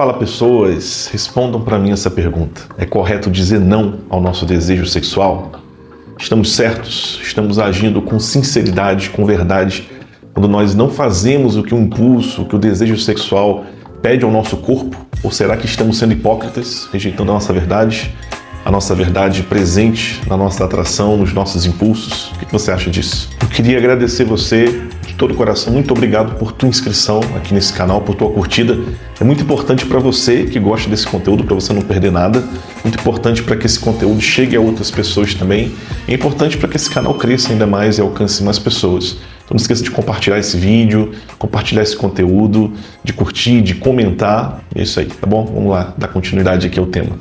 Fala pessoas, respondam para mim essa pergunta. É correto dizer não ao nosso desejo sexual? Estamos certos? Estamos agindo com sinceridade, com verdade, quando nós não fazemos o que o impulso, o que o desejo sexual pede ao nosso corpo? Ou será que estamos sendo hipócritas, rejeitando a nossa verdade? a nossa verdade presente na nossa atração, nos nossos impulsos. O que você acha disso? Eu queria agradecer você de todo o coração. Muito obrigado por tua inscrição aqui nesse canal, por tua curtida. É muito importante para você que gosta desse conteúdo, para você não perder nada. Muito importante para que esse conteúdo chegue a outras pessoas também. É importante para que esse canal cresça ainda mais e alcance mais pessoas. Então não esqueça de compartilhar esse vídeo, compartilhar esse conteúdo, de curtir, de comentar. É isso aí, tá bom? Vamos lá, dar continuidade aqui ao tema.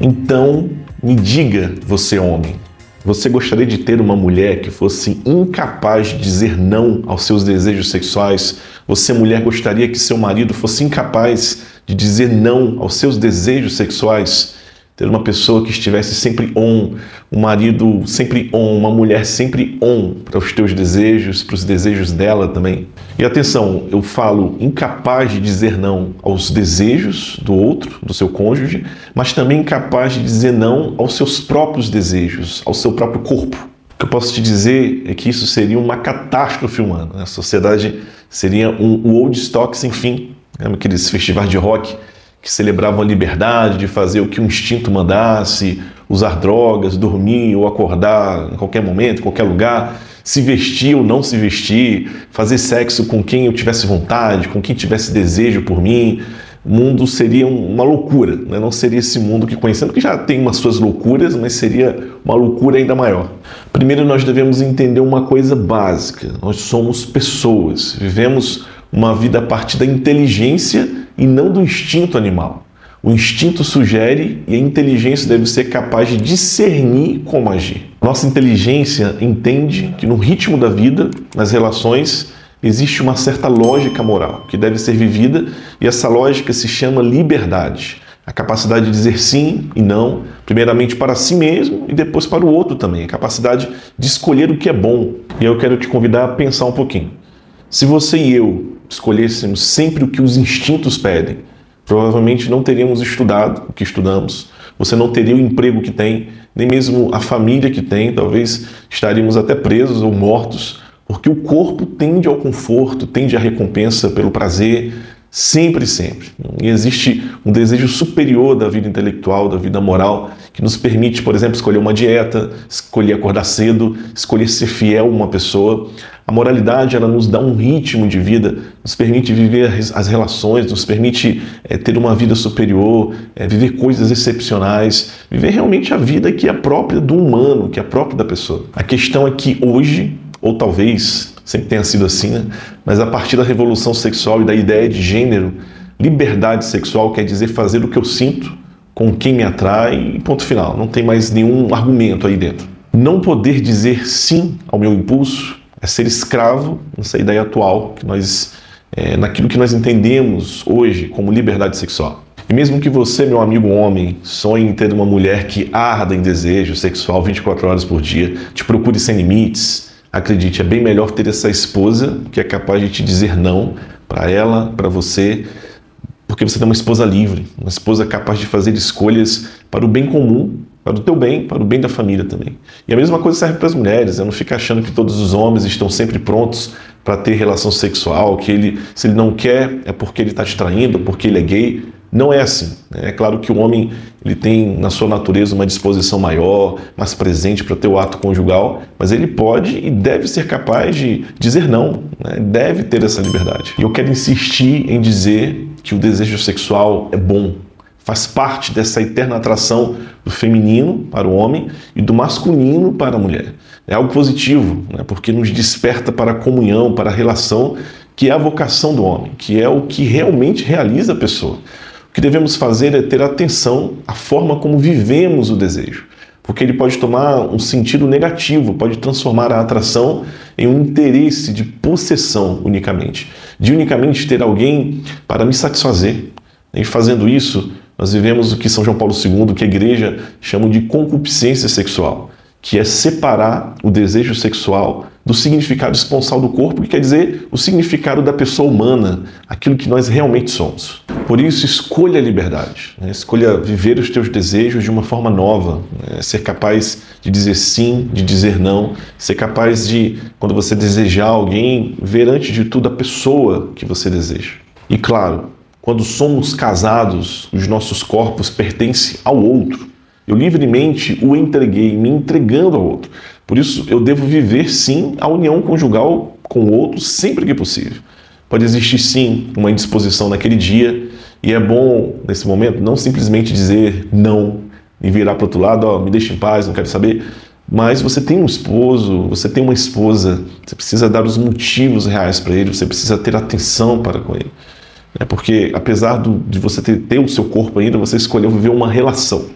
Então, me diga, você homem, você gostaria de ter uma mulher que fosse incapaz de dizer não aos seus desejos sexuais? Você, mulher, gostaria que seu marido fosse incapaz de dizer não aos seus desejos sexuais? Ter uma pessoa que estivesse sempre on, um marido sempre on, uma mulher sempre on para os teus desejos, para os desejos dela também. E atenção, eu falo incapaz de dizer não aos desejos do outro, do seu cônjuge, mas também incapaz de dizer não aos seus próprios desejos, ao seu próprio corpo. O que eu posso te dizer é que isso seria uma catástrofe humana. Né? A sociedade seria um old stock sem fim. Lembra aqueles festivais de rock que celebravam a liberdade de fazer o que o instinto mandasse, usar drogas, dormir ou acordar em qualquer momento, em qualquer lugar, se vestir ou não se vestir, fazer sexo com quem eu tivesse vontade, com quem tivesse desejo por mim. O mundo seria uma loucura, né? não seria esse mundo que conhecemos, que já tem umas suas loucuras, mas seria uma loucura ainda maior. Primeiro, nós devemos entender uma coisa básica: nós somos pessoas, vivemos uma vida a partir da inteligência e não do instinto animal. O instinto sugere e a inteligência deve ser capaz de discernir como agir. Nossa inteligência entende que no ritmo da vida, nas relações, existe uma certa lógica moral que deve ser vivida e essa lógica se chama liberdade. A capacidade de dizer sim e não, primeiramente para si mesmo e depois para o outro também. A capacidade de escolher o que é bom. E eu quero te convidar a pensar um pouquinho. Se você e eu escolhêssemos sempre o que os instintos pedem, provavelmente não teríamos estudado o que estudamos, você não teria o emprego que tem, nem mesmo a família que tem, talvez estaríamos até presos ou mortos, porque o corpo tende ao conforto, tende à recompensa pelo prazer, sempre, sempre. E existe um desejo superior da vida intelectual, da vida moral, que nos permite, por exemplo, escolher uma dieta, escolher acordar cedo, escolher ser fiel a uma pessoa. A moralidade ela nos dá um ritmo de vida, nos permite viver as relações, nos permite é, ter uma vida superior, é, viver coisas excepcionais, viver realmente a vida que é própria do humano, que é própria da pessoa. A questão é que hoje, ou talvez sempre tenha sido assim, né? mas a partir da revolução sexual e da ideia de gênero, liberdade sexual quer dizer fazer o que eu sinto, com quem me atrai e ponto final. Não tem mais nenhum argumento aí dentro. Não poder dizer sim ao meu impulso é ser escravo nessa ideia atual que nós, é, naquilo que nós entendemos hoje como liberdade sexual. E mesmo que você, meu amigo homem, sonhe em ter uma mulher que arda em desejo sexual 24 horas por dia, te procure sem limites, acredite, é bem melhor ter essa esposa que é capaz de te dizer não para ela, para você, porque você tem uma esposa livre, uma esposa capaz de fazer escolhas para o bem comum para o teu bem, para o bem da família também. E a mesma coisa serve para as mulheres. Eu não fico achando que todos os homens estão sempre prontos para ter relação sexual, que ele, se ele não quer, é porque ele está te traindo, porque ele é gay. Não é assim. Né? É claro que o homem ele tem na sua natureza uma disposição maior, mais presente para ter o ato conjugal, mas ele pode e deve ser capaz de dizer não, né? deve ter essa liberdade. E eu quero insistir em dizer que o desejo sexual é bom, faz parte dessa eterna atração do feminino para o homem e do masculino para a mulher. É algo positivo, né? porque nos desperta para a comunhão, para a relação, que é a vocação do homem, que é o que realmente realiza a pessoa. O que devemos fazer é ter atenção à forma como vivemos o desejo, porque ele pode tomar um sentido negativo, pode transformar a atração em um interesse de possessão unicamente, de unicamente ter alguém para me satisfazer. E fazendo isso, nós vivemos o que São João Paulo II, que a igreja chama de concupiscência sexual, que é separar o desejo sexual do significado esponsal do corpo, que quer dizer o significado da pessoa humana, aquilo que nós realmente somos. Por isso, escolha a liberdade, né? escolha viver os teus desejos de uma forma nova, né? ser capaz de dizer sim, de dizer não, ser capaz de, quando você desejar alguém, ver antes de tudo a pessoa que você deseja. E claro, quando somos casados, os nossos corpos pertencem ao outro. Eu livremente o entreguei, me entregando ao outro. Por isso, eu devo viver sim a união conjugal com o outro sempre que possível. Pode existir sim uma indisposição naquele dia, e é bom, nesse momento, não simplesmente dizer não e virar para o outro lado, ó, me deixa em paz, não quero saber. Mas você tem um esposo, você tem uma esposa, você precisa dar os motivos reais para ele, você precisa ter atenção para com ele. É porque, apesar do, de você ter, ter o seu corpo ainda, você escolheu viver uma relação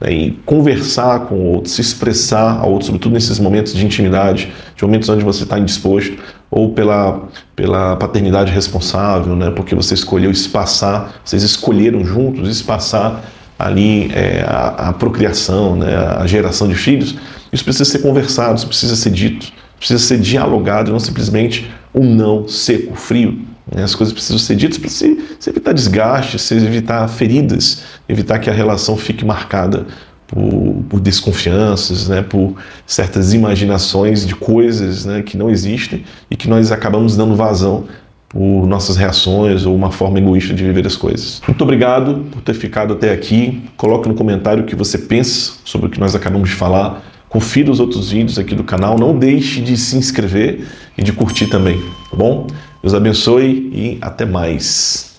né, e conversar com o outro, se expressar ao outro, sobretudo nesses momentos de intimidade, de momentos onde você está indisposto, ou pela, pela paternidade responsável, né, porque você escolheu espaçar, vocês escolheram juntos espaçar ali é, a, a, procriação, né, a geração de filhos, isso precisa ser conversado, isso precisa ser dito, precisa ser dialogado, não simplesmente um não seco, frio. Né? As coisas precisam ser ditas para se, se evitar desgastes, se evitar feridas, evitar que a relação fique marcada por, por, desconfianças, né, por certas imaginações de coisas né, que não existem e que nós acabamos dando vazão por nossas reações ou uma forma egoísta de viver as coisas. Muito obrigado por ter ficado até aqui. Coloque no comentário o que você pensa sobre o que nós acabamos de falar. Confira os outros vídeos aqui do canal. Não deixe de se inscrever e de curtir também, tá bom? Deus abençoe e até mais.